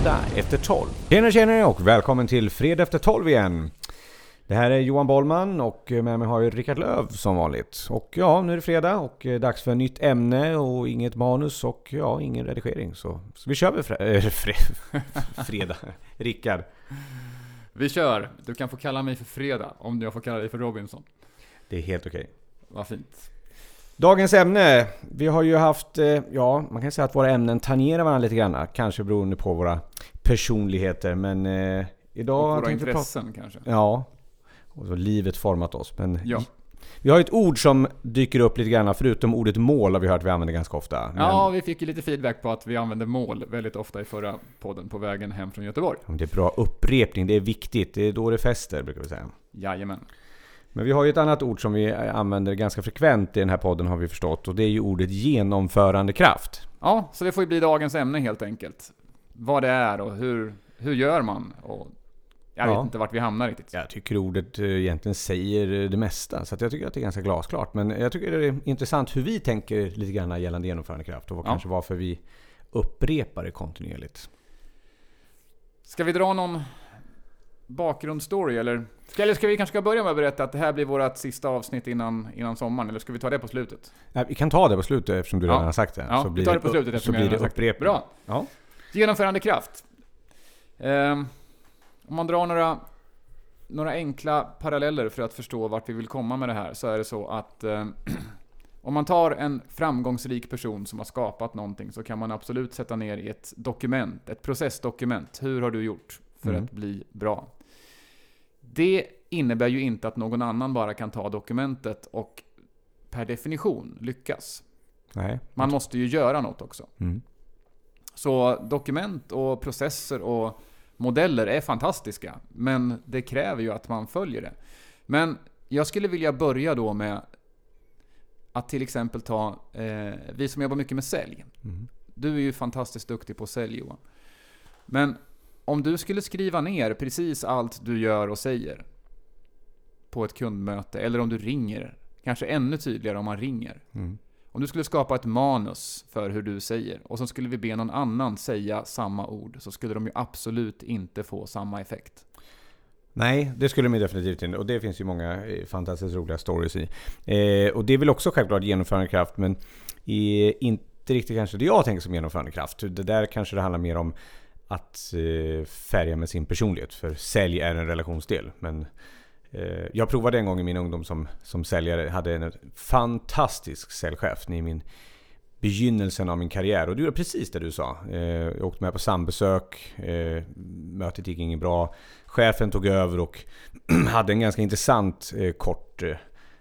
Fredag efter 12. Tjena tjena och välkommen till Fredag efter 12 igen. Det här är Johan Bollman och med mig har jag Rickard Löv som vanligt. Och ja, nu är det fredag och eh, dags för nytt ämne och inget manus och ja, ingen redigering. Så, så vi kör väl fre- äh, fre- fredag. Rickard. Vi kör. Du kan få kalla mig för Fredag, om jag får kalla dig för Robinson. Det är helt okej. Vad fint. Dagens ämne. Vi har ju haft, eh, ja man kan säga att våra ämnen tangerar varandra lite grann. Kanske beroende på våra personligheter. Men eh, idag... Och våra prata- intressen kanske. Ja. Och så livet format oss. Men Ja. vi har ett ord som dyker upp lite grann, förutom ordet mål har vi hört vi använder ganska ofta. Men, Ja, vi fick ju lite feedback på att vi använde mål väldigt ofta i förra podden på vägen hem från Göteborg. det är bra upprepning, det är viktigt. Det är då det fäster, brukar vi säga. Jajamän. Men vi har ju ett annat ord som vi använder ganska frekvent i den här podden har vi förstått. Och det är ju ordet genomförandekraft. Ja, så det får ju bli dagens ämne helt enkelt. Vad det är och hur, hur gör man? Och jag Ja. vet inte vart vi hamnar riktigt. Jag tycker ordet eh, egentligen säger det mesta. Så jag tycker att det är ganska glasklart. Men jag tycker det är intressant hur vi tänker lite grann gällande genomförandekraft. Och vad Ja. kanske varför vi upprepar det kontinuerligt. Ska vi dra någon bakgrundsstory eller? Ska, eller ska vi kanske ska börja med att berätta att det här blir vårt sista avsnitt innan, innan sommaren? Eller ska vi ta det på slutet? Nej, vi kan ta det på slutet eftersom du Ja. redan har sagt det. Ja, så vi blir tar det på slutet eftersom jag redan har sagt det. Bra. Ja. Genomförandekraft. Ehm, om man drar några, några enkla paralleller för att förstå vart vi vill komma med det här så är det så att ehm, om man tar en framgångsrik person som har skapat någonting så kan man absolut sätta ner i ett dokument, ett processdokument. Hur har du gjort för Mm. att bli bra? Det innebär ju inte att någon annan bara kan ta dokumentet och per definition lyckas. Nej. Man måste ju göra något också. Mm. Så dokument och processer och modeller är fantastiska, men det kräver ju att man följer det. Men jag skulle vilja börja då med att till exempel ta, eh, vi som jobbar mycket med sälj. Mm. Du är ju fantastiskt duktig på sälj Johan. Men om du skulle skriva ner precis allt du gör och säger på ett kundmöte, eller om du ringer, kanske ännu tydligare om man ringer. Mm. Om du skulle skapa ett manus för hur du säger och så skulle vi be någon annan säga samma ord så skulle de ju absolut inte få samma effekt. Nej, det skulle de definitivt inte. Och det finns ju många eh, fantastiskt roliga stories i. Eh, och det är väl också självklart genomförandekraft, men i, inte riktigt kanske det jag tänker som genomförandekraft. Det där kanske det handlar mer om att eh, färga med sin personlighet. För sälj är en relationsdel. Men eh, jag provade en gång i min ungdom som, som säljare. Hade en fantastisk säljchef i min begynnelsen av min karriär. Och du gjorde precis det du sa. Eh, jag åkte med på sambesök. Eh, mötet gick inget bra. Chefen tog över och hade en ganska intressant eh, kort eh,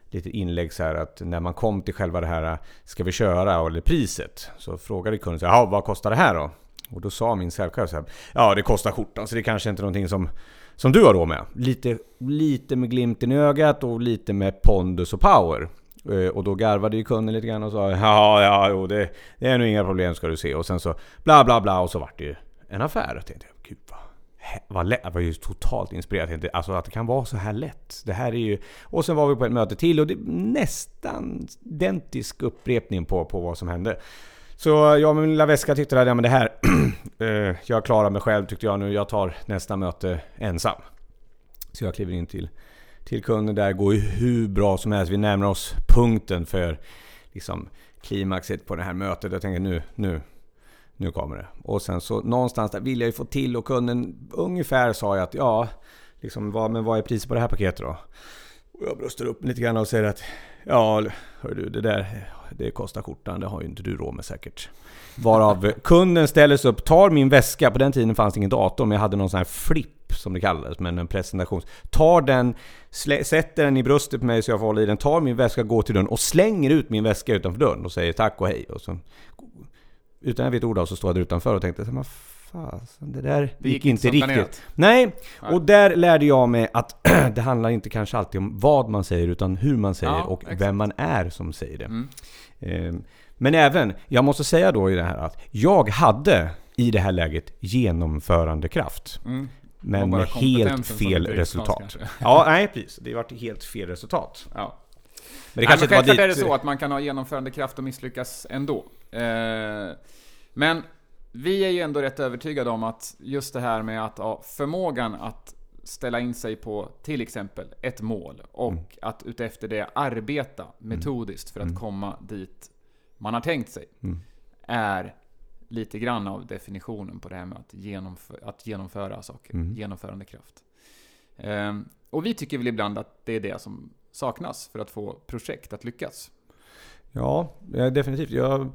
lite inlägg så här att när man kom till själva det här eh, Ska vi köra? eller priset. Så frågade kunden så här, vad kostar det här då? Och då sa min säljchef så här, Ja det kostar skjortan så det kanske inte är någonting som som du har råd med. Lite, lite med glimten i ögat och lite med pondus och power. Eh, och då garvade ju kunden lite grann och sa Ja, ja, jo, det, det är nog inga problem ska du se. Och sen så bla bla bla och så vart det ju en affär. Och tänkte jag, gud vad, vad lätt. Jag var ju totalt inspirerad. Tänkte, alltså att det kan vara så här lätt. Det här är ju... Och sen var vi på ett möte till och det är nästan identisk upprepning på, på vad som hände. Så jag med min lilla väska tyckte att ja, men det här, eh, jag klarar mig själv tyckte jag nu. Jag tar nästa möte ensam. Så jag kliver in till, till kunden där, går ju hur bra som helst. Vi närmar oss punkten för liksom, klimaxet på det här mötet. Jag tänker nu, nu, nu kommer det. Och sen så någonstans där vill jag ju få till och kunden ungefär sa jag att ja, liksom, vad, men vad är priset på det här paketet då? Och jag bröstar upp lite grann och säger att ja, hör du, det där det kostar skjortan, det har ju inte du råd med säkert. Varav kunden ställer sig upp, tar min väska, på den tiden fanns det ingen dator, men jag hade någon sån här flipp som det kallades, men en presentation. Tar den, slä, sätter den i bröstet på mig så jag får hålla i den, tar min väska, går till dörren och slänger ut min väska utanför dörren och säger tack och hej. Och så, utan jag vet ord av så står jag där utanför och tänkte, fasen, det där Det gick, gick inte riktigt. planerat. Nej, och där lärde jag mig att det handlar inte kanske alltid om vad man säger utan hur man säger Ja, och exakt. vem man är som säger det. Mm. Ehm, Men även, jag måste säga då i det här att jag hade i det här läget genomförandekraft. Mm. Men med helt fel resultat. Ja, nej precis. Det vart helt fel resultat. Ja. Men det kanske Nej, men inte var dit... är det så att man kan ha genomförandekraft och misslyckas ändå. Eh, men vi är ju ändå rätt övertygade om att just det här med att ha förmågan att ställa in sig på till exempel ett mål och Mm. att utefter det arbeta metodiskt för att komma dit man har tänkt sig Mm. är lite grann av definitionen på det här med att, genomfö- att genomföra saker. Mm. Genomförandekraft. Ehm, och vi tycker väl ibland att det är det som saknas för att få projekt att lyckas. Ja, definitivt. Jag,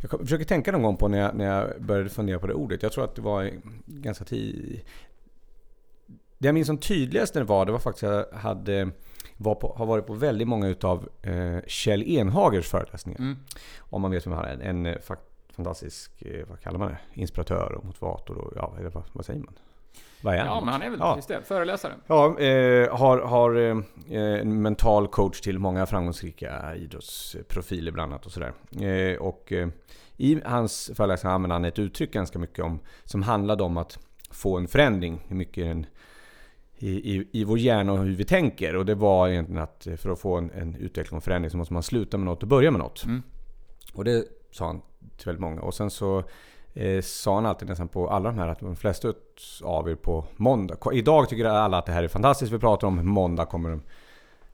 jag försöker tänka någon gång på när jag, när jag började fundera på det ordet. Jag tror att det var ganska tid... Det jag minns som tydligast det var, det var faktiskt att jag hade, var på, har varit på väldigt många utav eh, Kjell Enhagers föreläsningar. Mm. Om man vet vem han är. En, en eh, fantastisk, eh, vad kallar man det? Inspiratör och motivator och ja, eller vad, vad säger man? Vad är han? Ja, men han är väl Ja. just det, föreläsare. Ja, eh, har, har eh, en mental coach till många framgångsrika idrottsprofiler bland annat och sådär. Eh, och eh, i hans föreläsningar använder han ett uttryck ganska mycket om, som handlade om att få en förändring. Mycket en, i, i, i vår hjärna och hur vi tänker. Och det var egentligen att eh, för att få en, en utveckling och förändring så måste man sluta med något och börja med något. Mm. Och det sa han till väldigt många. Och sen så eh, sa han alltid nästan på alla de här att de flesta av er på måndag. Idag tycker alla att det här är fantastiskt. Vi pratar om måndag kommer de,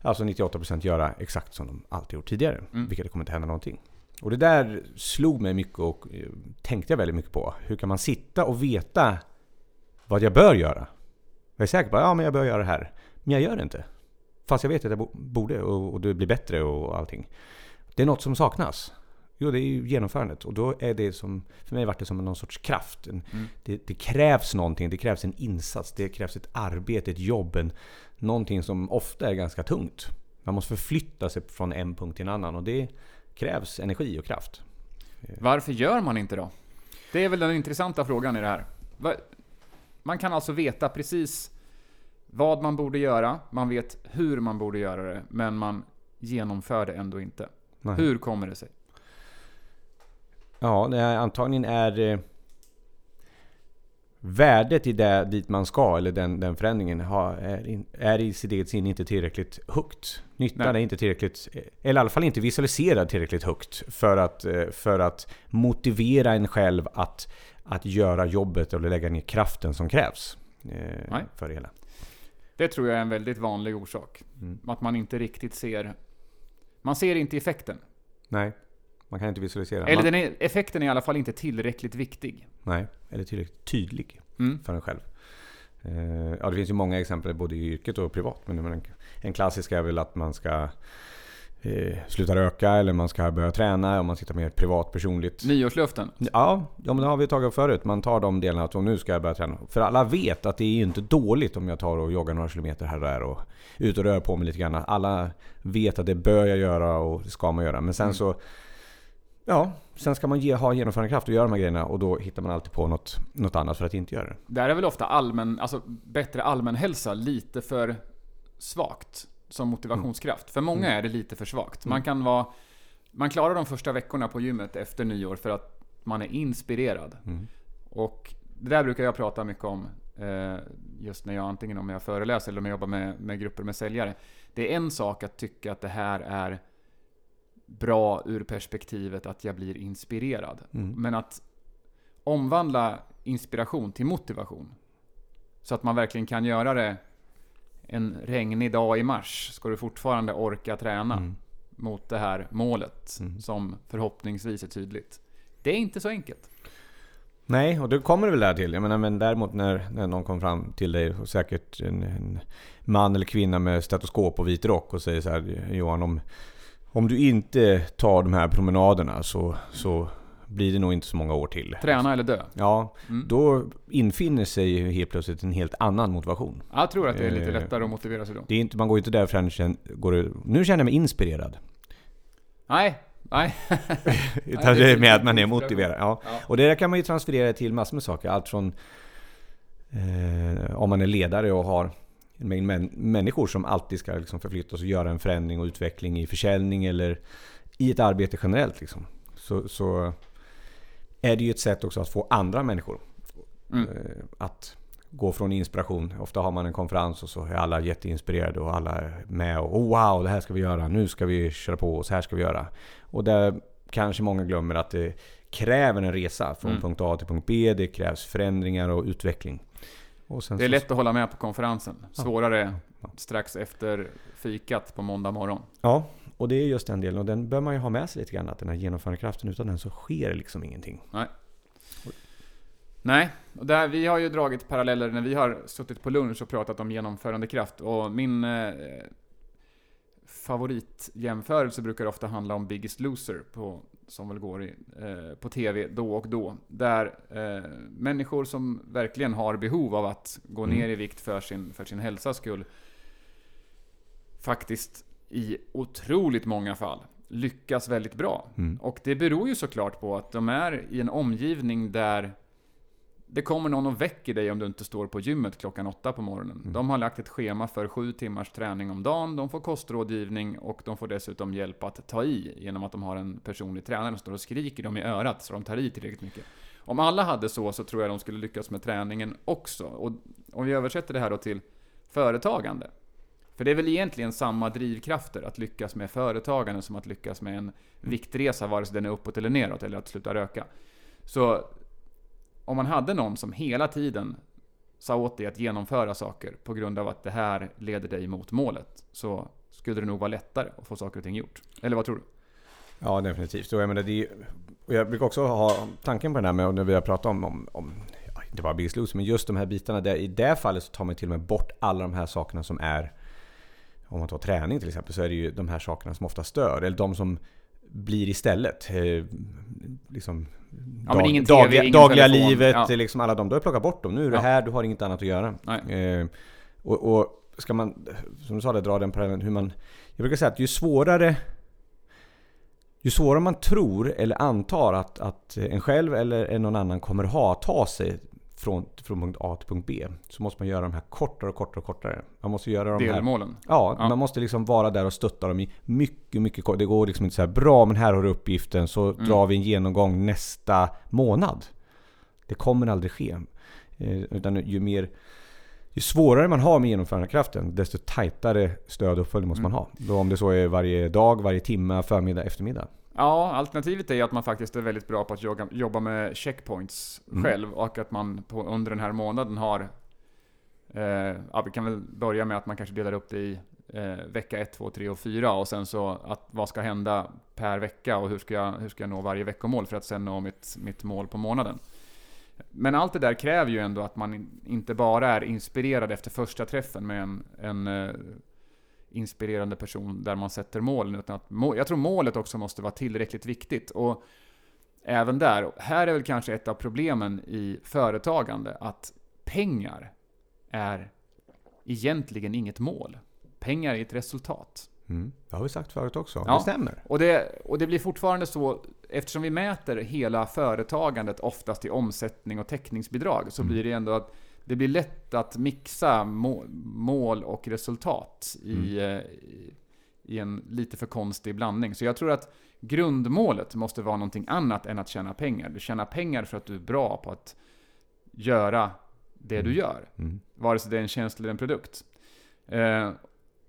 alltså 98% göra exakt som de alltid gjort tidigare. Mm. Vilket det kommer inte hända någonting. Och det där slog mig mycket och eh, tänkte jag väldigt mycket på. Hur kan man sitta och veta vad jag bör göra? Jag är säker på att ja, men jag bör göra det här. Men jag gör det inte. Fast jag vet att jag bo- borde och, och det blir bättre och allting. Det är något som saknas. Jo, det är ju genomförandet. Och då är det som, för mig vart det som någon sorts kraft. En, Mm. det, det krävs någonting, det krävs en insats, det krävs ett arbete, ett jobb. En, någonting som ofta är ganska tungt. Man måste förflytta sig från en punkt till en annan och det krävs energi och kraft. Varför gör man inte då? Det är väl den intressanta frågan i det här. Man kan alltså veta precis vad man borde göra, man vet hur man borde göra det, men man genomför det ändå inte. Nej. Hur kommer det sig? Ja, det är, antagligen är eh, värdet i det dit man ska, eller den, den förändringen, har, är, in, är i sitt eget sinne inte tillräckligt högt. Nyttan Nej. är inte tillräckligt, eller i alla fall inte visualiserad tillräckligt högt för att, eh, för att motivera en själv att, att göra jobbet eller lägga ner kraften som krävs. eh, Nej. För det hela. Det tror jag är en väldigt vanlig orsak. Mm. Att man inte riktigt ser... Man ser inte effekten. Nej, man kan inte visualisera. Eller den är, effekten är i alla fall inte tillräckligt viktig. Nej, eller tillräckligt tydlig. Mm. för en själv. Eh, Ja, det finns ju många exempel både i yrket och privat. Men en, en klassisk är väl att man ska eh, sluta röka eller man ska börja träna om man sitter mer privat personligt. Nyårslöften. Ja, ja men det har vi tagit förut. Man tar de delarna att "Åh, nu ska jag börja träna. För alla vet att det är ju inte dåligt om jag tar och joggar några kilometer här och där och ut och rör på mig lite grann. Alla vet att det bör jag göra och det ska man göra. Men sen Mm. så... Ja, sen ska man ge, ha genomförandekraft och göra de här grejerna och då hittar man alltid på något, något annat för att inte göra det. Där är väl ofta allmän, alltså bättre allmänhälsa lite för svagt som motivationskraft. För många Mm. är det lite för svagt. Man kan vara... Man klarar de första veckorna på gymmet efter nyår för att man är inspirerad. Mm. Och det där brukar jag prata mycket om. eh, Just när jag antingen om jag föreläser eller om jag jobbar med, med grupper med säljare. Det är en sak att tycka att det här är bra ur perspektivet att jag blir inspirerad. Mm. Men att omvandla inspiration till motivation. Så att man verkligen kan göra det en regnig dag i mars. Ska du fortfarande orka träna Mm. mot det här målet Mm. som förhoppningsvis är tydligt. Det är inte så enkelt. Nej, och det kommer det väl där till. Jag menar, men däremot när, när någon kommer fram till dig, och säkert en, en man eller kvinna med stetoskop och vit rock och säger så här Johan, om, om du inte tar de här promenaderna så, så blir det nog inte så många år till. Träna eller dö. Ja, Mm. då infinner sig ju helt plötsligt en helt annan motivation. Jag tror att det är lite Eh. lättare att motivera sig då. Det är inte, man går inte där förrän känner, går nu känner jag mig inspirerad. Nej, nej. Utan det är med att man är motiverad. Ja. Ja. Och det där kan man ju transferera till massor med saker. Allt från eh, om man är ledare och har en mängd män, människor som alltid ska liksom förflyttas och göra en förändring och utveckling i försäljning eller i ett arbete generellt. Liksom. Så, så är det ju ett sätt också att få andra människor Mm. eh, att gå från inspiration. Ofta har man en konferens och så är alla jätteinspirerade och alla är med och oh, wow, det här ska vi göra, nu ska vi köra på och så här ska vi göra. Och där kanske många glömmer att det kräver en resa från Mm. punkt A till punkt B. Det krävs förändringar och utveckling. Det är lätt att hålla med på konferensen. Svårare Ja. strax efter fikat på måndag morgon. Ja, och det är just den delen. Och den bör man ju ha med sig lite grann. Att den här genomförandekraften, utan den så sker liksom ingenting. Nej, och där, vi har ju dragit paralleller när vi har suttit på lunch och pratat om genomförandekraft. Och min eh, favoritjämförelse brukar ofta handla om Biggest Loser, på, som väl går i, eh, på TV då och då. Där eh, människor som verkligen har behov av att gå Mm. ner i vikt för sin, för sin hälsas skull, faktiskt i otroligt många fall lyckas väldigt bra. Mm. Och det beror ju såklart på att de är i en omgivning där det kommer någon och väcker dig om du inte står på gymmet klockan åtta på morgonen. Mm. De har lagt ett schema för sju timmars träning om dagen, de får kostrådgivning och de får dessutom hjälp att ta i genom att de har en personlig tränare som står och skriker dem i örat så de tar i tillräckligt mycket. Om alla hade så, så tror jag de skulle lyckas med träningen också. Och om vi översätter det här då till företagande. För det är väl egentligen samma drivkrafter att lyckas med företagande som att lyckas med en viktresa, vare sig den är uppåt eller neråt, eller att sluta röka. Så om man hade någon som hela tiden sa åt dig att genomföra saker på grund av att det här leder dig mot målet, så skulle det nog vara lättare att få saker och ting gjort. Eller vad tror du? Ja, definitivt. Och jag, menar, det är, och jag brukar också ha tanken på det här med, när vi har pratat om, om, om inte bara Biggest Loser, men just de här bitarna. Där, I det fallet så tar man till och med bort alla de här sakerna som är, om man tar träning till exempel, så är det ju de här sakerna som ofta stör. Eller de som blir istället. Eh, liksom, Ja, TV, dagliga, dagliga livet, Ja. liksom alla de. Du har plockat bort dem. Nu är du Ja. här, du har inget annat att göra. Eh, och, och ska man, som du sa, där, dra den parallellen hur man... Jag brukar säga att ju svårare ju svårare man tror eller antar att, att en själv eller någon annan kommer ha att ta sig från, från punkt A till punkt B så måste man göra de här kortare och kortare och kortare. Man måste göra de här... Delmålen. Ja, Ja. man måste liksom vara där och stötta dem i mycket, mycket kort. Det går liksom inte så här bra men här har du uppgiften så Mm. drar vi en genomgång nästa månad. Det kommer aldrig ske. Eh, utan ju mer... Ju svårare man har med genomförandekraften, desto tajtare stöd och uppföljning måste Mm. man ha. Då om det så är varje dag, varje timme, förmiddag, eftermiddag. Ja, alternativet är ju att man faktiskt är väldigt bra på att jogga, jobba med checkpoints Mm. själv och att man på, under den här månaden har eh, ja, vi kan väl börja med att man kanske delar upp det i eh, vecka 1, 2, 3 och 4 och sen så att vad ska hända per vecka och hur ska jag, hur ska jag nå varje veckomål för att sen nå mitt, mitt mål på månaden. Men allt det där kräver ju ändå att man in- inte bara är inspirerad efter första träffen med en, en eh, inspirerande person där man sätter målen. Utan att må, jag tror målet också måste vara tillräckligt viktigt. Och även där, här är väl kanske ett av problemen i företagande, att pengar är egentligen inget mål. Pengar är ett resultat. Mm. Det har vi sagt förut också. Ja. Det stämmer. Och det, och det blir fortfarande så, eftersom vi mäter hela företagandet oftast i omsättning och täckningsbidrag, så Mm. blir det ändå att det blir lätt att mixa må, mål och resultat i, Mm. eh, i, i en lite för konstig blandning. Så jag tror att grundmålet måste vara någonting annat än att tjäna pengar. Du tjänar pengar för att du är bra på att göra det du Mm. gör. Mm. Vare sig det är en tjänst eller en produkt. Eh,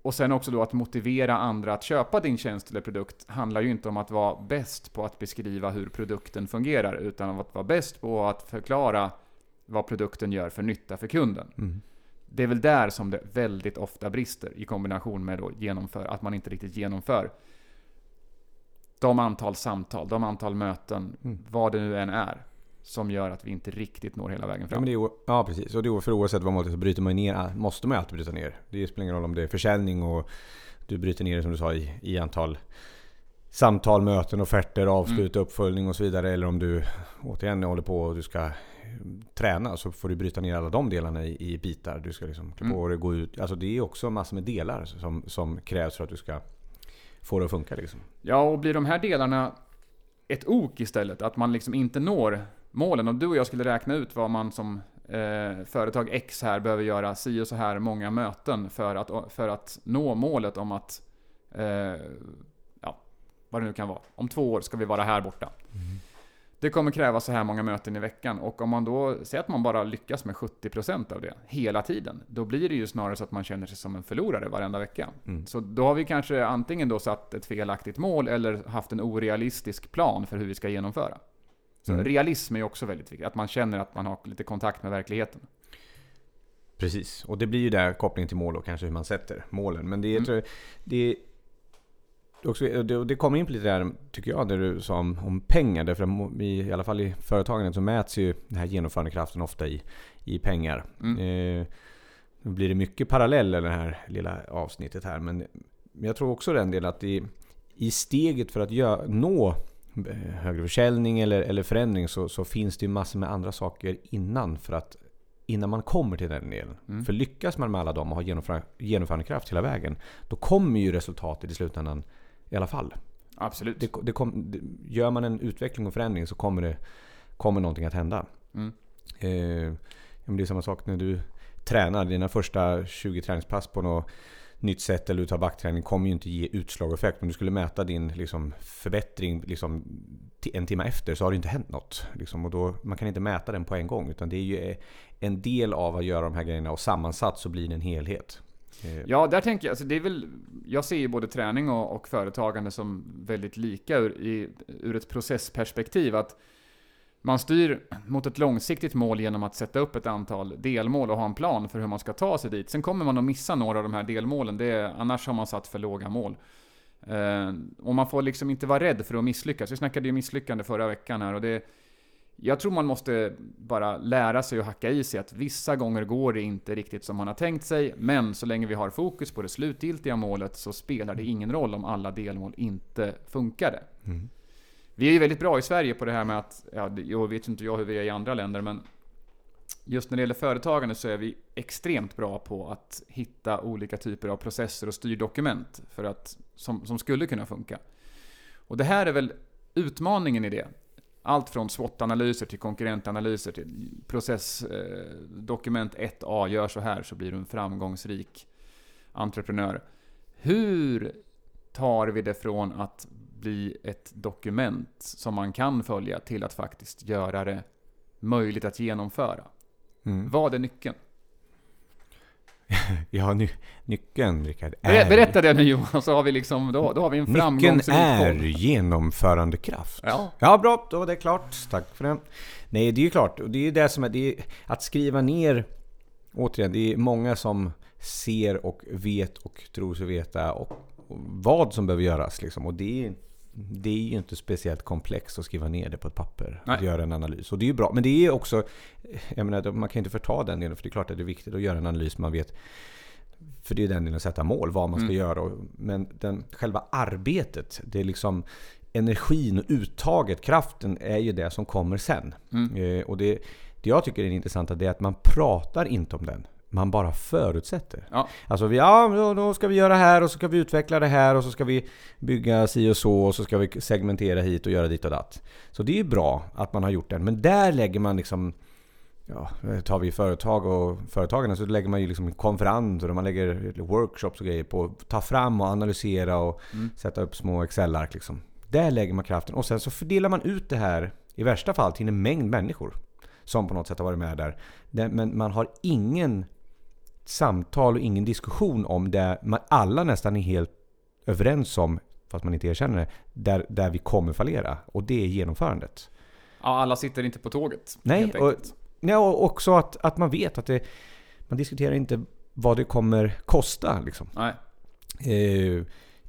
och sen också då att motivera andra att köpa din tjänst eller produkt handlar ju inte om att vara bäst på att beskriva hur produkten fungerar, utan om att vara bäst på att förklara vad produkten gör för nytta för kunden. Mm. Det är väl där som det väldigt ofta brister i kombination med då genomför, att man inte riktigt genomför de antal samtal, de antal möten, Mm. vad det nu än är, som gör att vi inte riktigt når hela vägen Ja, fram. men det är, ja precis. Och det är, för oavsett vad målet är så bryter man ner, måste man ju alltid bryta ner. Det spelar ingen roll om det är försäljning och du bryter ner det som du sa i, i antal samtal, möten, offerter, avslut, uppföljning och så vidare. Eller om du återigen håller på och du ska träna så får du bryta ner alla de delarna i, i bitar. Du ska liksom klä Mm. på dig, gå ut. Alltså det är också massor med delar som, som krävs för att du ska få det att funka liksom. Ja, och blir de här delarna ett ok istället, att man liksom inte når målen. Om du och jag skulle räkna ut vad man som eh, företag X här behöver göra si och så här många möten för att, för att nå målet om att, eh, ja, vad det nu kan vara. Om två år ska vi vara här borta. Det kommer kräva så här många möten i veckan och om man då säger att man bara lyckas med 70% av det hela tiden, då blir det ju snarare så att man känner sig som en förlorare varenda vecka. Mm. Så då har vi kanske antingen då satt ett felaktigt mål eller haft en orealistisk plan för hur vi ska genomföra. Så Mm. realism är ju också väldigt viktigt. Att man känner att man har lite kontakt med verkligheten. Precis, och det blir ju där kopplingen till mål och kanske hur man sätter målen. Men det, är, Mm. tror jag, det, är också, och det, det kommer in på lite där, tycker jag, det du sa om, om pengar. Därför i, i alla fall i företagandet så mäts ju den här genomförandekraften ofta i, i pengar. Mm. Eh, nu blir det mycket paralleller det här lilla avsnittet här. Men jag tror också den delen att i, i steget för att gö, nå eh, högre försäljning eller, eller förändring så, så finns det ju massor med andra saker innan för att innan man kommer till den delen. Mm. För lyckas man med alla dem och har genomför, genomförandekraft hela vägen då kommer ju resultatet i slutändan i alla fall. Absolut. Det, det kom, det, gör man en utveckling och förändring så kommer, det, kommer någonting att hända. Mm. Eh, det är samma sak när du tränar. Dina första 20 träningspass på något nytt sätt eller du tar backträning kommer ju inte ge utslag och effekt. Om du skulle mäta din liksom, förbättring liksom, en timme efter så har det inte hänt något. Liksom, och då, man kan inte mäta den på en gång. Utan det är ju eh, en del av att göra de här grejerna och sammansatt så blir det en helhet. Eh, ja, där tänker jag, alltså det är väl, jag ser ju både träning och, och företagande som väldigt lika ur, i, ur ett processperspektiv. Att man styr mot ett långsiktigt mål genom att sätta upp ett antal delmål och ha en plan för hur man ska ta sig dit. Sen kommer man att missa några av de här delmålen, det är, annars har man satt för låga mål. Eh, och man får liksom inte vara rädd för att misslyckas. Vi snackade ju misslyckande förra veckan här och det jag tror man måste bara lära sig att hacka i sig att vissa gånger går det inte riktigt som man har tänkt sig, men så länge vi har fokus på det slutgiltiga målet så spelar det ingen roll om alla delmål inte funkade. Mm. Vi är ju väldigt bra i Sverige på det här med att, ja, jag vet inte jag hur vi är i andra länder, men just när det gäller företagande så är vi extremt bra på att hitta olika typer av processer och styrdokument för att, som, som skulle kunna funka. Och det här är väl utmaningen i det. Allt från SWOT-analyser till konkurrentanalyser till processdokument 1A, gör så här så blir du en framgångsrik entreprenör. Hur tar vi det från att bli ett dokument som man kan följa till att faktiskt göra det möjligt att genomföra? Mm. Vad är nyckeln? Ja, ny, nyckeln Rickard Ber- Berätta det nu Johan, så har vi liksom, då, då har vi en Nyckeln framgångsrik är podd. genomförandekraft. Ja. ja, bra. Då var det klart. Tack för det. Nej, det är ju klart. Det är ju det som är... Det är, att skriva ner... Återigen, det är många som ser och vet och tror sig veta och, och vad som behöver göras. Liksom. Och det är, det är ju inte speciellt komplext att skriva ner det på ett papper. Nej. Att göra en analys. Och det är ju bra. Men det är också... Jag menar, man kan inte förta den delen. För det är klart att det är viktigt att göra en analys man vet för det är den delen att sätta mål, vad man ska Mm. göra. Men den, själva arbetet, det är liksom energin och uttaget, kraften är ju det som kommer sen. Mm. Eh, och det, det jag tycker är intressant är att man pratar inte om den. Man bara förutsätter. Ja. Alltså, vi, ja, då, ska vi göra här och så ska vi utveckla det här och så ska vi bygga si och så och så ska vi segmentera hit och göra dit och datt. Så det är ju bra att man har gjort den. Men där lägger man liksom Ja, tar vi företag och företagarna så lägger man ju liksom konferenser och man lägger workshops och grejer på att ta fram och analysera och Mm. sätta upp små Excel-ark liksom. Där lägger man kraften och sen så fördelar man ut det här i värsta fall till en mängd människor som på något sätt har varit med där. Det- Men man har ingen samtal och ingen diskussion om det man alla nästan är helt överens om, fast man inte erkänner det, där, där vi kommer fallera. Och det är genomförandet. ja, alla sitter inte på tåget. Nej, och-. Ja, och också att, att man vet att det, man diskuterar inte vad det kommer kosta. Liksom. Nej. Eh,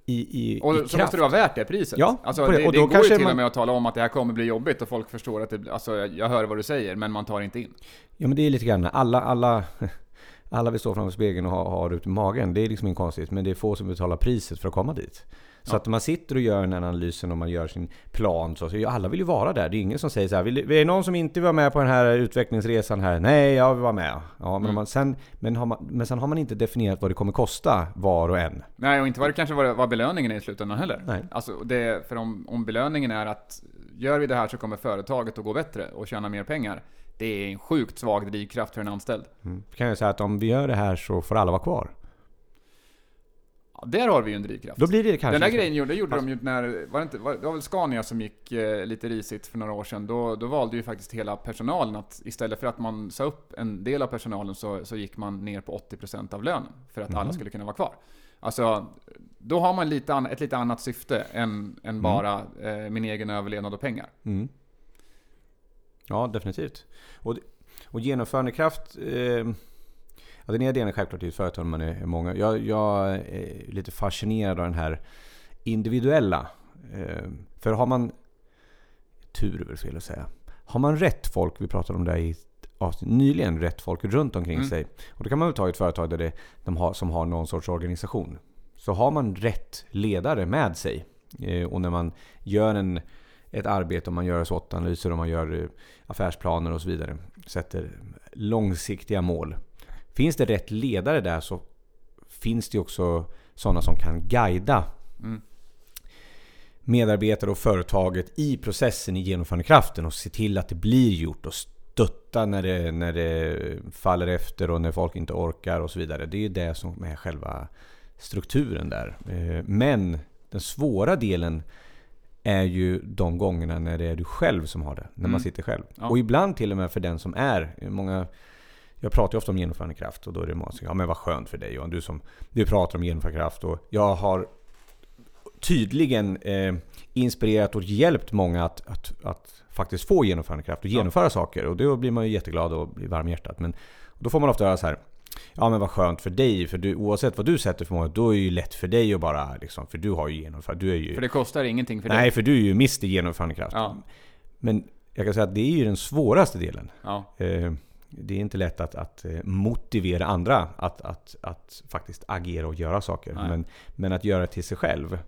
I, i, Och i så kraft. måste det vara värt det priset. Ja, alltså, det. det, Och det då går kanske ju till man- och med att tala om att det här kommer bli jobbigt och folk förstår att det, alltså, jag hör vad du säger, men man tar inte in. Ja men det är lite grann, alla, alla, alla vill stå framför spegeln och ha, ha det ut i magen. Det är liksom inte konstigt. Men det är få som betalar priset för att komma dit. Så Ja. att man sitter och gör den här analysen och man gör sin plan så, så alla vill ju vara där. Det är ingen som säger så här, vill, är det någon som inte var med på den här utvecklingsresan här? Nej, jag vill vara med. Ja, men, Mm. man, sen, men, har man, men sen har man inte definierat vad det kommer kosta var och en. Nej, och inte vad det kanske var, vad belöningen är i slutändan heller. Nej. Alltså, det, för om, om belöningen är att gör vi det här så kommer företaget att gå bättre och tjäna mer pengar. Det är en sjukt svag drivkraft för en anställd. Mm. Kan jag säga att om vi gör det här så får alla vara kvar. Ja, där har vi ju en drivkraft. Då blir det kanske... Den där grejen gjorde, gjorde de ju när, var det, inte, var, det var väl Scania som gick eh, lite risigt för några år sedan. Då, då valde ju faktiskt hela personalen att istället för att man sa upp en del av personalen så, så gick man ner på 80% av lönen. För att alla Mhm. skulle kunna vara kvar. Alltså, då har man lite an, ett lite annat syfte än, än bara eh, min egen överlevnad och pengar. Mm. Ja, definitivt. Och, och genomförandekraft... Eh, ja, den ena delen är självklart i ett företag när man är många. Jag, jag är lite fascinerad av den här individuella. Eh, för har man... Tur är väl fel att säga. Har man rätt folk, vi pratade om det i avsnitt nyligen, rätt folk runt omkring mm. sig. Och då kan man väl ta ett företag där det, de har, som har någon sorts organisation. Så har man rätt ledare med sig eh, och när man gör en, ett arbete, om man gör SWOT-analyser, om man gör eh, affärsplaner och så vidare. Sätter långsiktiga mål. Finns det rätt ledare där så finns det också sådana som kan guida mm. medarbetare och företaget i processen i genomförandekraften och se till att det blir gjort och stötta när det, när det faller efter och när folk inte orkar och så vidare. Det är det som är själva strukturen där. Eh, men den svåra delen är ju de gångerna när det är du själv som har det. När mm. man sitter själv. Ja. Och ibland till och med för den som är. Många, jag pratar ju ofta om genomförandekraft och då är det många som ja men vad skönt för dig Johan. Du som du pratar om genomförandekraft och jag har tydligen eh, inspirerat och hjälpt många att, att, att faktiskt få genomförandekraft och genomföra ja. saker. Och då blir man ju jätteglad och blir varm i hjärtat. Men då får man ofta höra så här. Ja men vad skönt för dig, för du, oavsett vad du sätter för mål, då är det ju lätt för dig att bara liksom, för du har ju genomfört, du är ju... För det kostar ingenting för dig? Nej, för du är ju i genomförandekraft. Ja. Men jag kan säga att det är ju den svåraste delen. Ja. Eh, det är inte lätt att, att eh, motivera andra att, att, att faktiskt agera och göra saker. Men, men att göra det till sig själv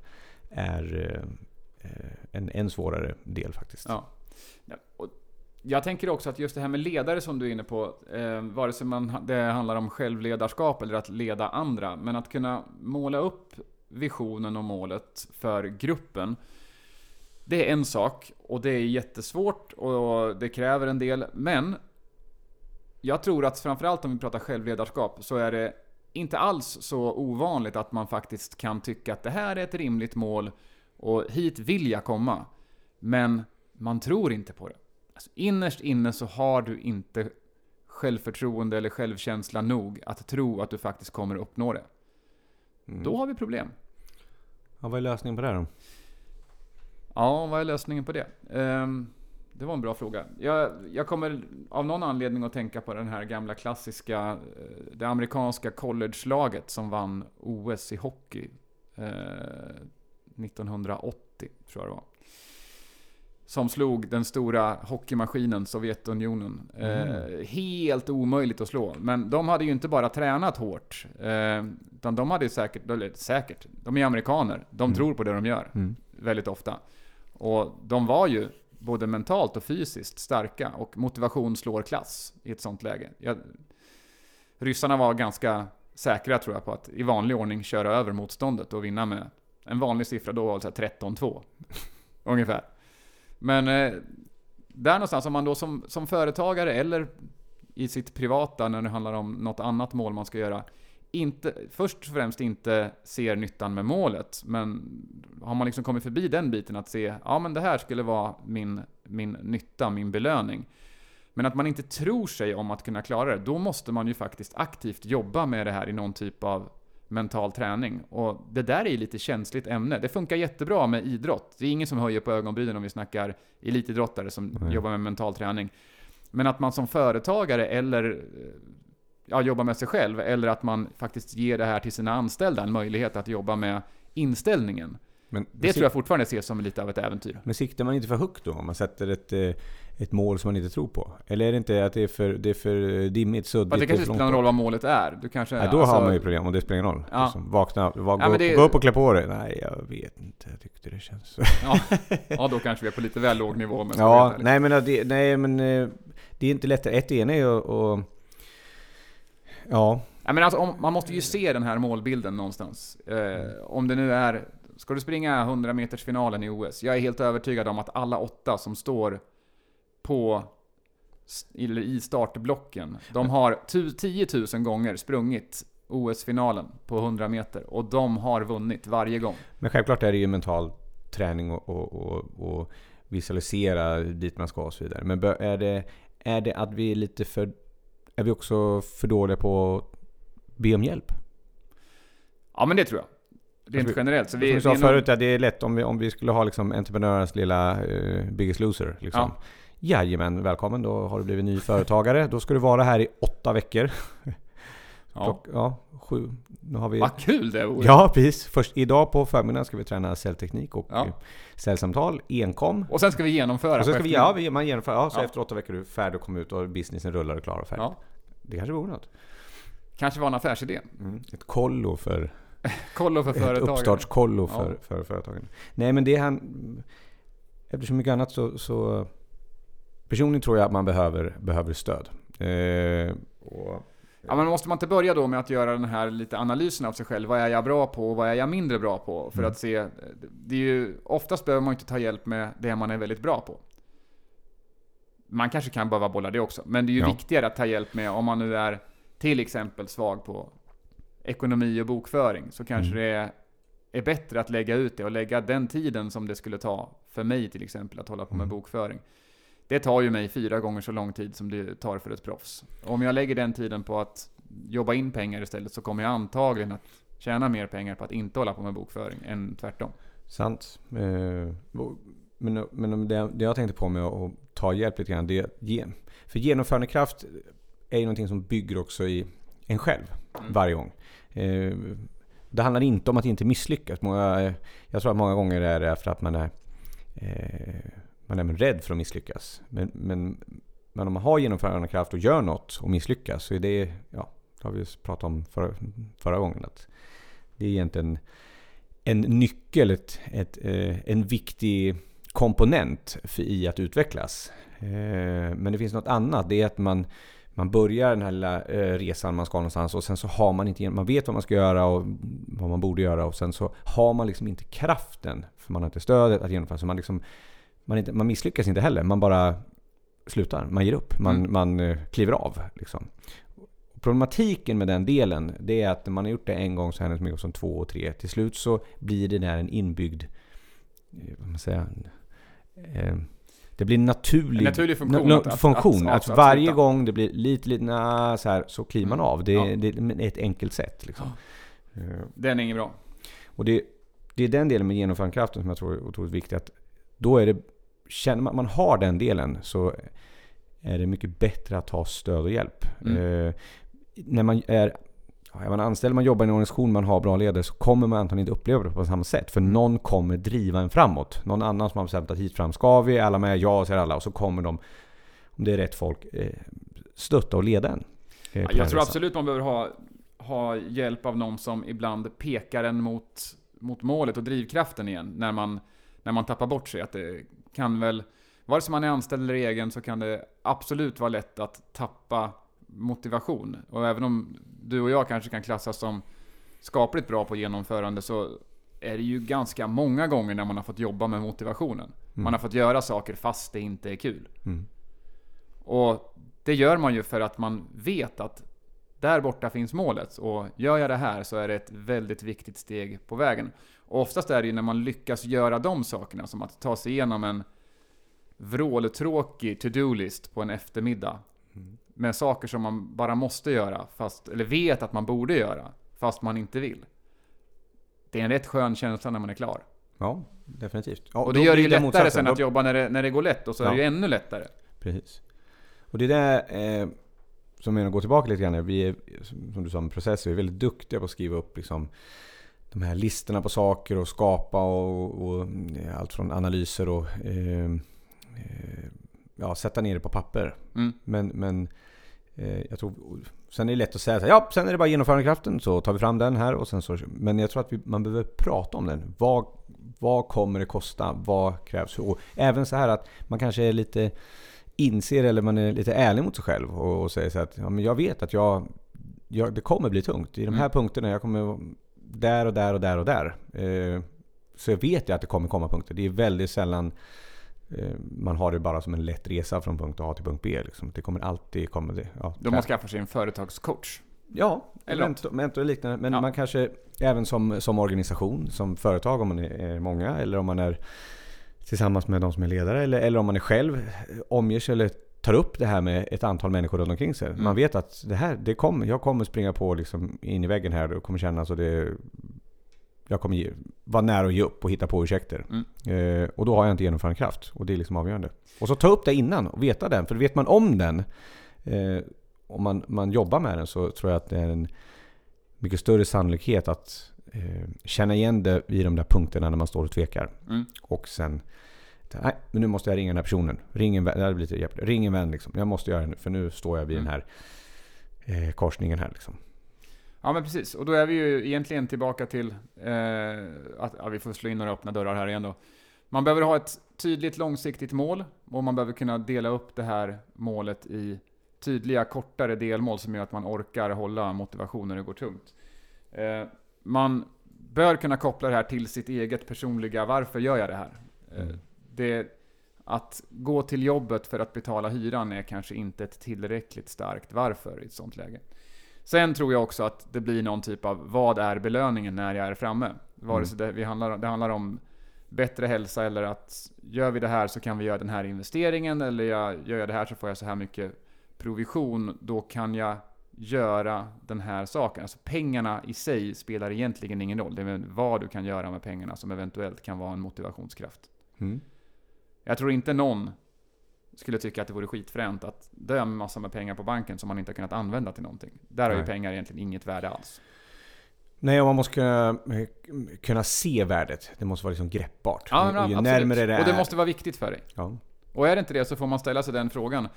är eh, en än svårare del faktiskt. Ja. Jag tänker också att just det här med ledare som du är inne på, eh, vare sig man, det handlar om självledarskap eller att leda andra, men att kunna måla upp visionen och målet för gruppen. Det är en sak och det är jättesvårt och det kräver en del, men jag tror att framförallt om vi pratar självledarskap så är det inte alls så ovanligt att man faktiskt kan tycka att det här är ett rimligt mål och hit vill jag komma. Men man tror inte på det. Alltså, innerst inne så har du inte självförtroende eller självkänsla nog att tro att du faktiskt kommer uppnå det. Mm. Då har vi problem. Ja, vad är lösningen på det då? Ja, vad är lösningen på det? Um, det var en bra fråga. Jag, jag, kommer av någon anledning att tänka på den här gamla klassiska, eh, det amerikanska college-laget som vann OS i hockey eh, 1980, tror jag det var som slog den stora hockeymaskinen Sovjetunionen. Mm. Eh, helt omöjligt att slå. Men de hade ju inte bara tränat hårt. Eh, utan de hade säkert, eller säkert, de är amerikaner. De mm. tror på det de gör. Mm. Väldigt ofta. Och de var ju både mentalt och fysiskt starka. Och motivation slår klass i ett sånt läge. Jag, ryssarna var ganska säkra tror jag på att i vanlig ordning köra över motståndet och vinna med en vanlig siffra då var det 13-2. Ungefär. Men eh, där någonstans, om man då som, som företagare eller i sitt privata när det handlar om något annat mål man ska göra, inte, först och främst inte ser nyttan med målet, men har man liksom kommit förbi den biten att se, ja men det här skulle vara min, min nytta, min belöning. Men att man inte tror sig om att kunna klara det, då måste man ju faktiskt aktivt jobba med det här i någon typ av mental träning. Och det där är ju lite känsligt ämne. Det funkar jättebra med idrott. Det är ingen som höjer på ögonbrynen om vi snackar elitidrottare som mm. jobbar med mental träning. Men att man som företagare eller ja, jobbar med sig själv, eller att man faktiskt ger det här till sina anställda, en möjlighet att jobba med inställningen. Men, det tror jag fortfarande ses som lite av ett äventyr. Men siktar man inte för högt då? Om man sätter ett, eh, ett mål som man inte tror på? Eller är det inte att det är för, det är för dimmigt, suddigt? det kanske spelar någon roll vad målet är. Du kanske, Nej, då alltså, har man ju problem och det spelar ingen roll. Ja. Liksom, vakna, va, ja, gå, det, gå upp och klä på dig. Nej, jag vet inte. Jag tyckte det känns. Ja, ja då kanske vi är på lite väl låg nivå. Men ja, nej men, det, nej men eh, det är inte lättare. Ett ena är att... Ja. Ja, men alltså, om, man måste ju se den här målbilden någonstans. Eh, om det nu är Ska du springa 100 meters finalen i OS? Jag är helt övertygad om att alla åtta som står på i startblocken, de har 10 000 gånger sprungit OS-finalen på 100 meter och de har vunnit varje gång. Men självklart är det ju mental träning och, och, och, och visualisera dit man ska och så vidare. Men är det, är det att vi är lite för... Är vi också för dåliga på att be om hjälp? Ja men det tror jag. Rent generellt. Så vi, som vi sa förut, det är lätt om vi, om vi skulle ha liksom entreprenörens lilla uh, Biggest Loser. Liksom. Ja. Jajamän, välkommen. Då har du blivit ny företagare. Då ska du vara här i åtta veckor. Ja. Ja sju. Nu har vi... Vad kul det vore! Ja, precis. Först idag på förmiddagen ska vi träna säljteknik och Ja. säljsamtal, enkom. Och sen ska vi genomföra Och sen ska vi, ja, vi, man genomför, ja, så Ja. efter åtta veckor är du färdig och kommer ut och businessen rullar och klar och färdig. Ja. Det kanske vore något. Kanske var en affärsidé. Mm. Ett kollo för Kollo för ett företagare. uppstartskollo för, för företagen. Nej men det han... Eftersom mycket annat så, så... Personligen tror jag att man behöver, behöver stöd. Eh, och, Ja, men måste man inte börja då med att göra den här lite analysen av sig själv? Vad är jag bra på och vad är jag mindre bra på? För Mm. att se, det är ju, oftast behöver man inte ta hjälp med det man är väldigt bra på. Man kanske kan behöva bolla det också, men det är ju Ja. viktigare att ta hjälp med om man nu är till exempel svag på ekonomi och bokföring, så kanske Mm. det är, är bättre att lägga ut det och lägga den tiden som det skulle ta för mig till exempel att hålla på med Mm. bokföring. Det tar ju mig fyra gånger så lång tid som det tar för ett proffs. Om jag lägger den tiden på att jobba in pengar istället så kommer jag antagligen att tjäna mer pengar på att inte hålla på med bokföring än tvärtom. Sant. Eh, men men det, jag tänkte på med att ta hjälp lite grann, det är ge, För genomförandekraft är ju någonting som bygger också i en själv Mm. varje gång. Eh, det handlar inte om att inte misslyckas. Många, jag tror att många gånger är det för att man är, eh, man är även rädd för att misslyckas. Men, men, men om man har genomförandekraft och gör något och misslyckas så är det, ja, det har vi pratat om förra, förra gången. Att det är egentligen en nyckel, ett, ett, eh, en viktig komponent för, i att utvecklas. Eh, men det finns något annat. Det är att man, man börjar den här lilla eh, resan man ska någonstans och sen så har man inte, man vet vad man ska göra och vad man borde göra och sen så har man liksom inte kraften, för man har inte stödet att genomföra. Så man, liksom, man, inte, man misslyckas inte heller, man bara slutar, man ger upp, man, Mm. man eh, kliver av. Liksom. Problematiken med den delen, det är att när man har gjort det en gång så händer det så mycket som två och tre. Till slut så blir det där en inbyggd, eh, vad man säger, eh, det blir en naturlig, En naturlig funktion att- funktion. att- Att, att varje gång det blir lite, lite na, så, här, så kliver man Mm. av. Det, Ja. det är ett enkelt sätt. Liksom. Den är inget bra. och det, det är den delen med genomförandekraften som jag tror är otroligt viktig. Att då är det, känner man att man har den delen så är det mycket bättre att ha stöd och hjälp. Mm. Eh, när man är, är man anställd, man jobbar i en organisation, man har bra ledare så kommer man antagligen inte uppleva det på samma sätt. För någon kommer driva en framåt. Någon annan som har bestämt att hit fram ska vi, alla med, ja säger alla. Och så kommer de, om det är rätt folk, eh, stötta och leda en. eh, jag tror resan. absolut man behöver ha, ha hjälp av någon som ibland pekar en mot, mot målet och drivkraften igen. När man, när man tappar bort sig. Att det kan väl, vare sig man är anställd eller egen, så kan det absolut vara lätt att tappa motivation. Och även om du och jag kanske kan klassas som skapligt bra på genomförande så är det ju ganska många gånger när man har fått jobba med motivationen. Man har fått göra saker fast det inte är kul. Mm. Och det gör man ju för att man vet att där borta finns målet och gör jag det här så är det ett väldigt viktigt steg på vägen. Och oftast är det ju när man lyckas göra de sakerna, som att ta sig igenom en vråltråkig to-do-list på en eftermiddag. Med saker som man bara måste göra, fast, eller vet att man borde göra, fast man inte vill. Det är en rätt skön känsla när man är klar. Ja, definitivt. Ja, Och det gör det ju lättare motsatsen. sen att jobba när det, när det går lätt, och så är Ja. det ju ännu lättare. Precis. Och det där eh, som jag går tillbaka lite grann. Vi är, som du sa med processer, vi är väldigt duktiga på att skriva upp liksom, de här listorna på saker och skapa och, och eh, allt från analyser och eh, eh, ja, sätta ner det på papper. Mm. Men, men eh, jag tror, sen är det lätt att säga så här, ja, sen är det bara genomförandekraften så tar vi fram den här och sen så, men jag tror att vi, man behöver prata om den. Vad, vad kommer det kosta? Vad krävs? Och även så här att man kanske är lite inser eller man är lite ärlig mot sig själv och, och säger så här att ja, men jag vet att jag, jag, det kommer bli tungt. I de här Mm. punkterna, jag kommer där och där och där och där. Eh, så jag vet jag att det kommer komma punkter. Det är väldigt sällan eh, man har det bara som en lätt resa från punkt A till punkt B. Liksom. Det kommer alltid komma det. Ja, Då man skaffar sig en företagscoach. Ja, Eller mentor, mentor och liknande. Men Ja. man kanske även som, som organisation, som företag om man är, många eller om man är tillsammans med de som är ledare eller, eller om man är själv omger sig eller tar upp det här med ett antal människor runt omkring sig. Mm. Man vet att det här, det kommer, jag kommer springa på liksom in i väggen här och kommer känna så det jag kommer ge, vara nära att ge upp och hitta på ursäkter. Mm. Eh, och då har jag inte genomförandekraft. Och det är liksom avgörande. Och så ta upp det innan och veta den. För vet man om den, eh, om man, man jobbar med den så tror jag att det är en mycket större sannolikhet att eh, känna igen det i de där punkterna när man står och tvekar. Mm. Och sen, nej, men nu måste jag ringa den här personen. Ring en vän, det blir lite. Ring en vän liksom. Jag måste göra det nu, för nu står jag vid Mm. den här eh, korsningen här liksom. Ja men precis, och då är vi ju egentligen tillbaka till eh, att ja, vi får slå in några öppna dörrar här igen då. Man behöver ha ett tydligt långsiktigt mål och man behöver kunna dela upp det här målet i tydliga kortare delmål som gör att man orkar hålla motivation när det går tungt. Eh, man bör kunna koppla det här till sitt eget personliga varför gör jag det här? Eh, Mm. Det, att gå till jobbet för att betala hyran är kanske inte ett tillräckligt starkt varför i ett sånt läge. Sen tror jag också att det blir någon typ av vad är belöningen när jag är framme? Vare sig det, vi handlar, det handlar om bättre hälsa eller att gör vi det här så kan vi göra den här investeringen eller jag, gör jag det här så får jag så här mycket provision. Då kan jag göra den här saken. Alltså pengarna i sig spelar egentligen ingen roll. Det är vad du kan göra med pengarna som eventuellt kan vara en motivationskraft. Mm. Jag tror inte någon skulle tycka att det vore skitfränt att dö med massor med pengar på banken som man inte har kunnat använda till någonting. Där har ju Nej. pengar egentligen inget värde alls. Nej, och man måste kunna, kunna se värdet. Det måste vara liksom greppbart. Ja, men och ju absolut. närmare det är... Och det måste vara viktigt för dig. ja. Och är det inte det så får man ställa sig den frågan.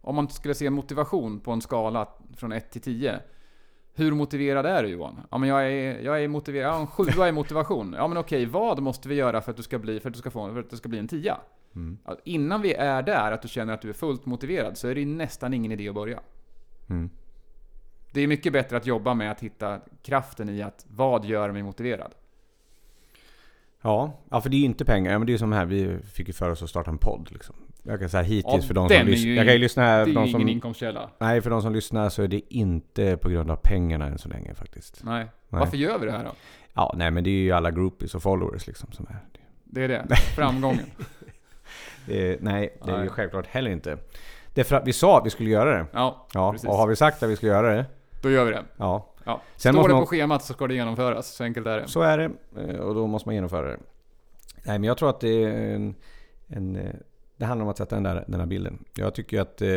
Om man skulle se motivation på en skala från 1 till 10. Hur motiverad är du Johan? Ja men jag är, jag är motiverad, ja, en sjua är motivation. Ja men okej, vad måste vi göra för att du ska bli, för att du ska få, för att det ska bli en 10? Mm. Ja, Innan vi är där, att du känner att du är fullt motiverad, så är det ju nästan ingen idé att börja. Mm. Det är mycket bättre att jobba med att hitta kraften i att vad gör mig motiverad? Ja, ja, för det är ju inte pengar. Ja, men det är ju som här, vi fick ju för oss att starta en podd. Liksom. Jag kan säga hittills Ja, för de som lyssnar. Jag kan ju lyssna här Det är ju ingen som... inkomstkälla. Nej, för de som lyssnar så är det inte på grund av pengarna än så länge faktiskt. Nej. Nej. Varför gör vi det här då? Ja, nej men det är ju alla groupies och followers liksom som är... Det är det. Framgången. Det är, nej, det är ju självklart heller inte. Därför att vi sa att vi skulle göra det. Ja, Ja, Precis. och har vi sagt att vi ska göra det? då gör vi det. Ja, Ja. Sen Står måste det man- på schemat så ska det genomföras. Så enkelt är det. så är det. eh, Och då måste man genomföra det. Nej, men jag tror att det är en... en eh, det handlar om att sätta den där, den här bilden. Jag tycker att... Eh,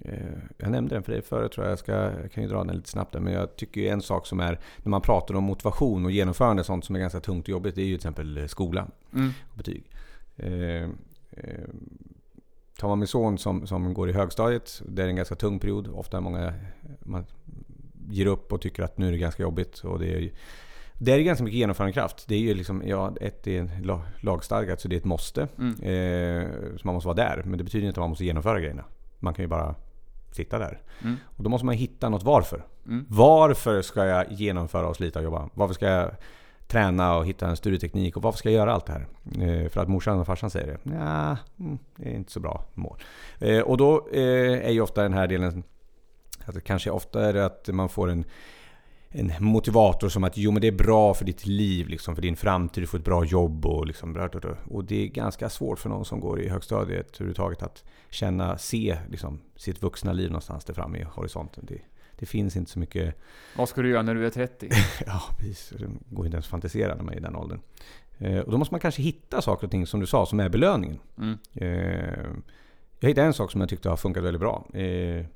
eh, jag nämnde den för dig förut tror jag. Jag, ska, jag kan ju dra den lite snabbt där. Men jag tycker ju en sak som är... När man pratar om motivation och genomförande, sånt som är ganska tungt och jobbigt. Det är ju till exempel eh, skolan. Mm. och betyg. Eh, eh, tar man min son som, som går i högstadiet, det är en ganska tung period. Ofta är många man ger upp och tycker att nu är det ganska jobbigt. Och det är, det är ganska mycket genomförandekraft. Det är ju liksom, ja, ett är la- lagstadgat så det är ett måste. Mm. Eh, så man måste vara där. Men det betyder inte att man måste genomföra grejerna. Man kan ju bara sitta där. Mm. Och då måste man hitta något varför. Mm. Varför ska jag genomföra och slita och jobba? Varför ska jag träna och hitta en studieteknik? Och varför ska jag göra allt det här? Eh, för att morsan och farsan säger det. Ja, mm, det är inte så bra mål. Eh, och då eh, är ju ofta den här delen... Att det kanske ofta är det att man får en, en motivator som att jo men det är bra för ditt liv, liksom, för din framtid, du får ett bra jobb och liksom... Och det är ganska svårt för någon som går i högstadiet överhuvudtaget att känna, se liksom, sitt vuxna liv någonstans där framme i horisonten. Det, det finns inte så mycket Vad ska du göra när du är 30? Ja, precis. Det går inte ens att fantisera när man är i den åldern. Eh, och då måste man kanske hitta saker och ting som du sa, som är belöningen. Mm. Eh, jag hittade en sak som jag tyckte har funkat väldigt bra. Eh,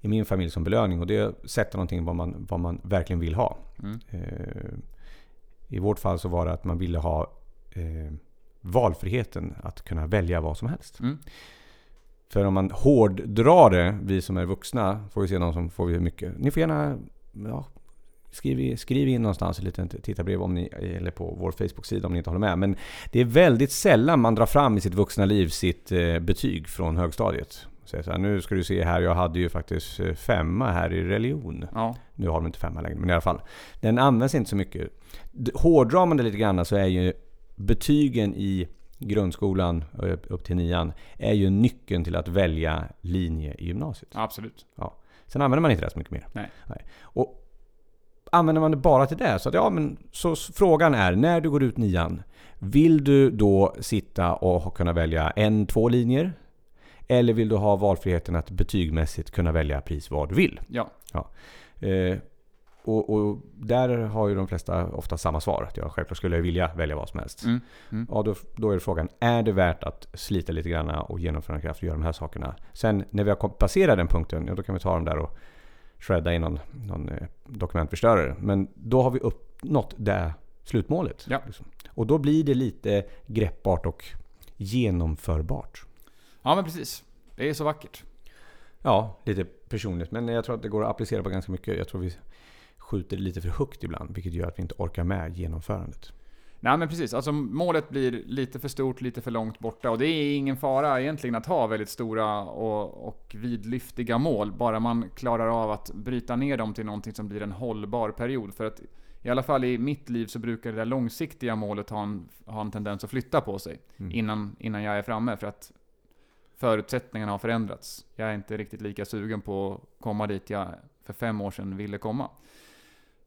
I min familj som belöning. Och det är att sätta någonting vad man, vad man verkligen vill ha. Mm. Eh, I vårt fall så var det att man ville ha eh, valfriheten att kunna välja vad som helst. Mm. För om man hårddrar det, vi som är vuxna, får vi se någon som får vi mycket. Ni får gärna ja, skriv, skriv in någonstans ett litet tittarbrev om ni, eller på vår Facebook-sida om ni inte håller med. Men det är väldigt sällan man drar fram i sitt vuxna liv sitt eh, betyg från högstadiet. Säger så här, nu ska du se här, jag hade ju faktiskt eh, femma här i religion. Ja. Nu har de inte femma längre, men i alla fall. Den används inte så mycket. Hårdrar man det lite grann så är ju betygen i grundskolan upp till nian är ju nyckeln till att välja linje i gymnasiet. Absolut. Sen använder man inte det så mycket mer. Nej. Och använder man det bara till det så att ja men så frågan är när du går ut nian. Vill du då sitta och kunna välja en, två linjer? Eller vill du ha valfriheten att betygmässigt kunna välja precis vad du vill? Ja. Eh, Och, och, där har ju de flesta ofta samma svar. Att jag självklart skulle vilja välja vad som helst. Mm. Mm. Ja, då, då är frågan, är det värt att slita lite grann och genomföra en kraft och göra de här sakerna? Sen när vi har passerat den punkten, ja, då kan vi ta dem där och shredda i någon, någon eh, dokumentförstörare. Men då har vi uppnått det slutmålet. Ja. Liksom. Och då blir det lite greppbart och genomförbart. Ja men precis. Det är så vackert. Ja, lite personligt. Men jag tror att det går att applicera på ganska mycket. Jag tror vi skjuter lite för högt ibland, vilket gör att vi inte orkar med genomförandet. Nej men precis, alltså målet blir lite för stort, lite för långt borta. Och det är ingen fara egentligen att ha väldigt stora och, och vidlyftiga mål. Bara man klarar av att bryta ner dem till någonting som blir en hållbar period. För att i alla fall i mitt liv så brukar det där långsiktiga målet ha en, ha en tendens att flytta på sig. Mm. Innan, innan jag är framme. För att förutsättningarna har förändrats. Jag är inte riktigt lika sugen på att komma dit jag för fem år sedan ville komma.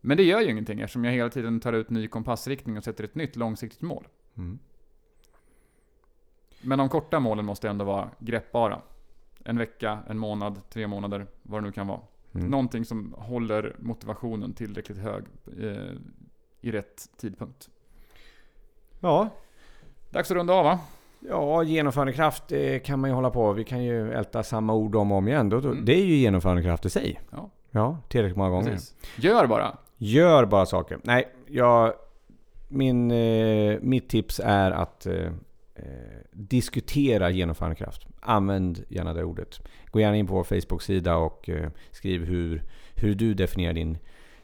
Men det gör ju ingenting eftersom jag hela tiden tar ut ny kompassriktning och sätter ett nytt långsiktigt mål. Mm. Men de korta målen måste ändå vara greppbara. En vecka, en månad, tre månader, vad det nu kan vara. Mm. Någonting som håller motivationen tillräckligt hög eh, i rätt tidpunkt. Ja, Dags att runda av va? Ja, genomförandekraft eh, kan man ju hålla på. Vi kan ju älta samma ord om och om igen. Mm. Det är ju genomförandekraft i sig. Ja. Ja, tillräckligt många gånger. Precis. Gör bara. Gör bara saker. Nej, jag, min, eh, mitt tips är att eh, eh, diskutera genomförandekraft. Använd gärna det ordet. Gå gärna in på vår Facebook-sida och eh, skriv hur, hur du definierar din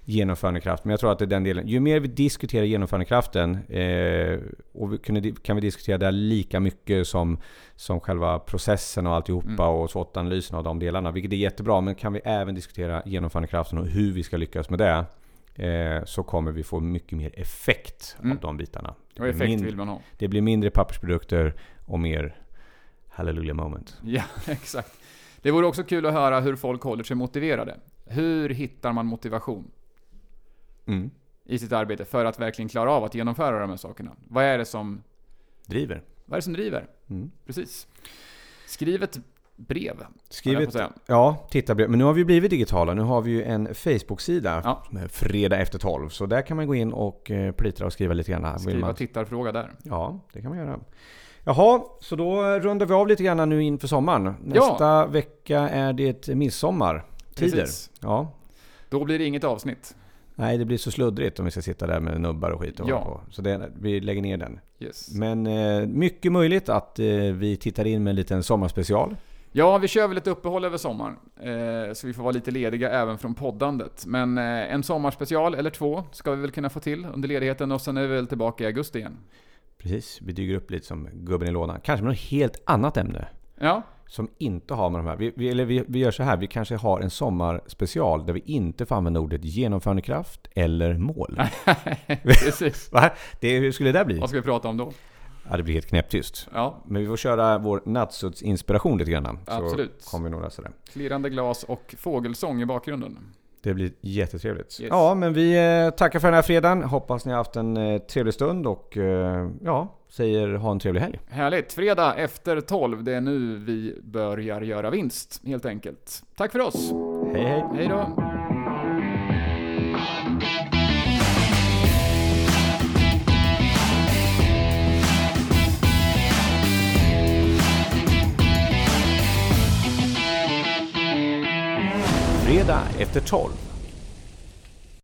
genomförandekraft. Men jag tror att det är den delen. Ju mer vi diskuterar genomförandekraften eh, och vi kan, kan vi diskutera det lika mycket som, som själva processen och alltihopa Mm. och SWOT-analysen av de delarna. Vilket är jättebra. Men kan vi även diskutera genomförandekraften och hur vi ska lyckas med det. Eh, så kommer vi få mycket mer effekt Mm. av de bitarna. Det Och effekt min, vill man ha. det blir mindre pappersprodukter och mer hallelujah moment. Ja, exakt. Det vore också kul att höra hur folk håller sig motiverade. Hur hittar man motivation Mm. i sitt arbete för att verkligen klara av att genomföra de här sakerna? Vad är det som, Driver. vad är det som driver? Mm. Precis. Skriv ett brev. Skriv höll jag ett på att säga. Ja, titta brev. Men nu har vi blivit digitala. Nu har vi ju en Facebook-sida. Ja. som är Fredag efter 12. Så där kan man gå in och eh, plittra och skriva lite grann. Skriva man... tittarfråga där. Ja, det kan man göra. Jaha, så då rundar vi av lite grann nu inför sommaren. Nästa vecka är det midsommar. Tider. Precis. Ja. Då blir det inget avsnitt. Nej, det blir så sluddrigt om vi ska sitta där med nubbar och skit och Ja. på. Så det, vi lägger ner den. Yes. Men eh, mycket möjligt att eh, vi tittar in med en liten sommarspecial. Ja, vi kör väl ett uppehåll över sommaren. Eh, så vi får vara lite lediga även från poddandet. Men eh, en sommarspecial eller två ska vi väl kunna få till under ledigheten och sen är vi väl tillbaka i augusti igen. Precis, vi dyker upp lite som gubben i lådan. Kanske med något helt annat ämne. Ja, Som inte har med de här. Vi, vi, eller vi, vi gör så här, vi kanske har en sommarspecial där vi inte får använda ordet genomförandekraft eller mål. precis. Va? Det, hur skulle det bli? Vad ska vi prata om då? Ja, det blir helt knäpptyst. Ja, Men vi får köra vår nattsuddsinspiration lite grann. Så Absolut. kommer lösa det. klirrande glas och fågelsång i bakgrunden. Det blir jättetrevligt. Yes. Ja, men vi eh, tackar för den här fredagen. Hoppas ni har haft en eh, trevlig stund och eh, ja, säger ha en trevlig helg. Härligt! Fredag efter 12, det är nu vi börjar göra vinst, helt enkelt. Tack för oss! Hej hej! Hej då! Fredag efter 12.